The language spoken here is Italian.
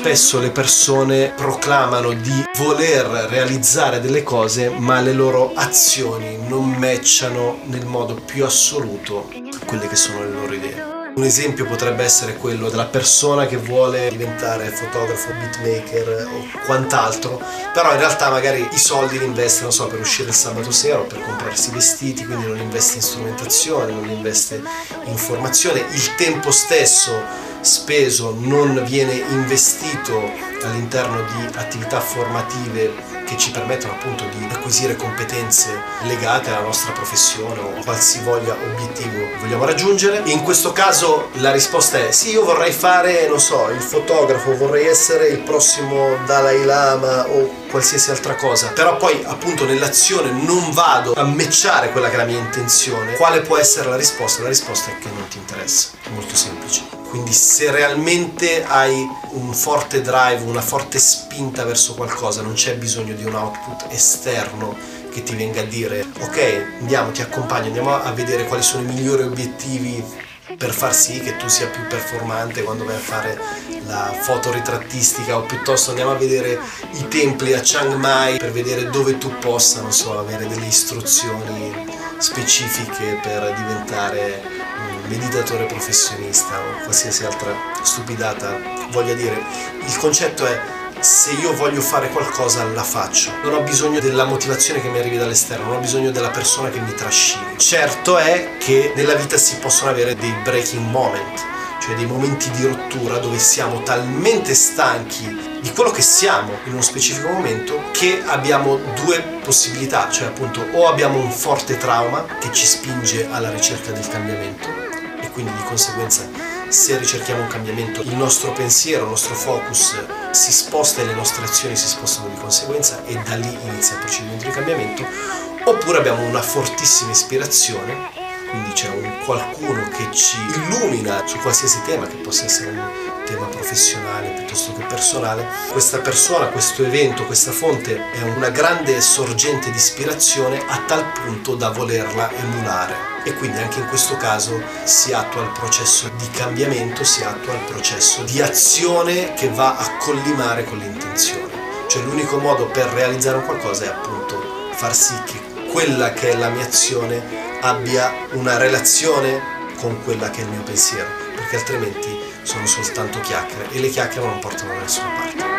spesso le persone proclamano di voler realizzare delle cose, ma le loro azioni non matchano nel modo più assoluto quelle che sono le loro idee. Un esempio potrebbe essere quello della persona che vuole diventare fotografo, beatmaker o quant'altro, però in realtà magari i soldi li investe, non so, per uscire il sabato sera o per comprarsi vestiti, quindi non investe in strumentazione, non investe in formazione, il tempo stesso speso non viene investito all'interno di attività formative che ci permettono appunto di acquisire competenze legate alla nostra professione o qualsivoglia obiettivo vogliamo raggiungere. In questo caso la risposta è sì, io vorrei fare, non so, il fotografo, vorrei essere il prossimo Dalai Lama o qualsiasi altra cosa, però poi appunto nell'azione non vado a matchare quella che è la mia intenzione. Quale può essere la risposta? La risposta è che non ti interessa, è molto semplice. Quindi se realmente hai un forte drive, una forte spinta verso qualcosa, non c'è bisogno di un output esterno che ti venga a dire ok, andiamo, ti accompagno, andiamo a vedere quali sono i migliori obiettivi per far sì che tu sia più performante quando vai a fare la foto ritrattistica o piuttosto andiamo a vedere i templi a Chiang Mai per vedere dove tu possa, non so, avere delle istruzioni specifiche per diventare meditatore professionista o qualsiasi altra stupidata voglia dire. Il concetto è se io voglio fare qualcosa la faccio. Non ho bisogno della motivazione che mi arrivi dall'esterno, non ho bisogno della persona che mi trascini. Certo è che nella vita si possono avere dei breaking moment, cioè dei momenti di rottura dove siamo talmente stanchi di quello che siamo in uno specifico momento che abbiamo due possibilità, cioè appunto o abbiamo un forte trauma che ci spinge alla ricerca del cambiamento quindi di conseguenza se ricerchiamo un cambiamento il nostro pensiero, il nostro focus si sposta e le nostre azioni si spostano di conseguenza e da lì inizia il procedimento di cambiamento, oppure abbiamo una fortissima ispirazione, quindi c'è un qualcuno che ci illumina su qualsiasi tema, che possa essere un tema professionale piuttosto che personale, questa persona, questo evento, questa fonte è una grande sorgente di ispirazione a tal punto da volerla emulare e quindi anche in questo caso si attua il processo di cambiamento, si attua il processo di azione che va a collimare con l'intenzione. Cioè l'unico modo per realizzare un qualcosa è appunto far sì che quella che è la mia azione abbia una relazione con quella che è il mio pensiero, perché altrimenti sono soltanto chiacchiere e le chiacchiere non portano da nessuna parte.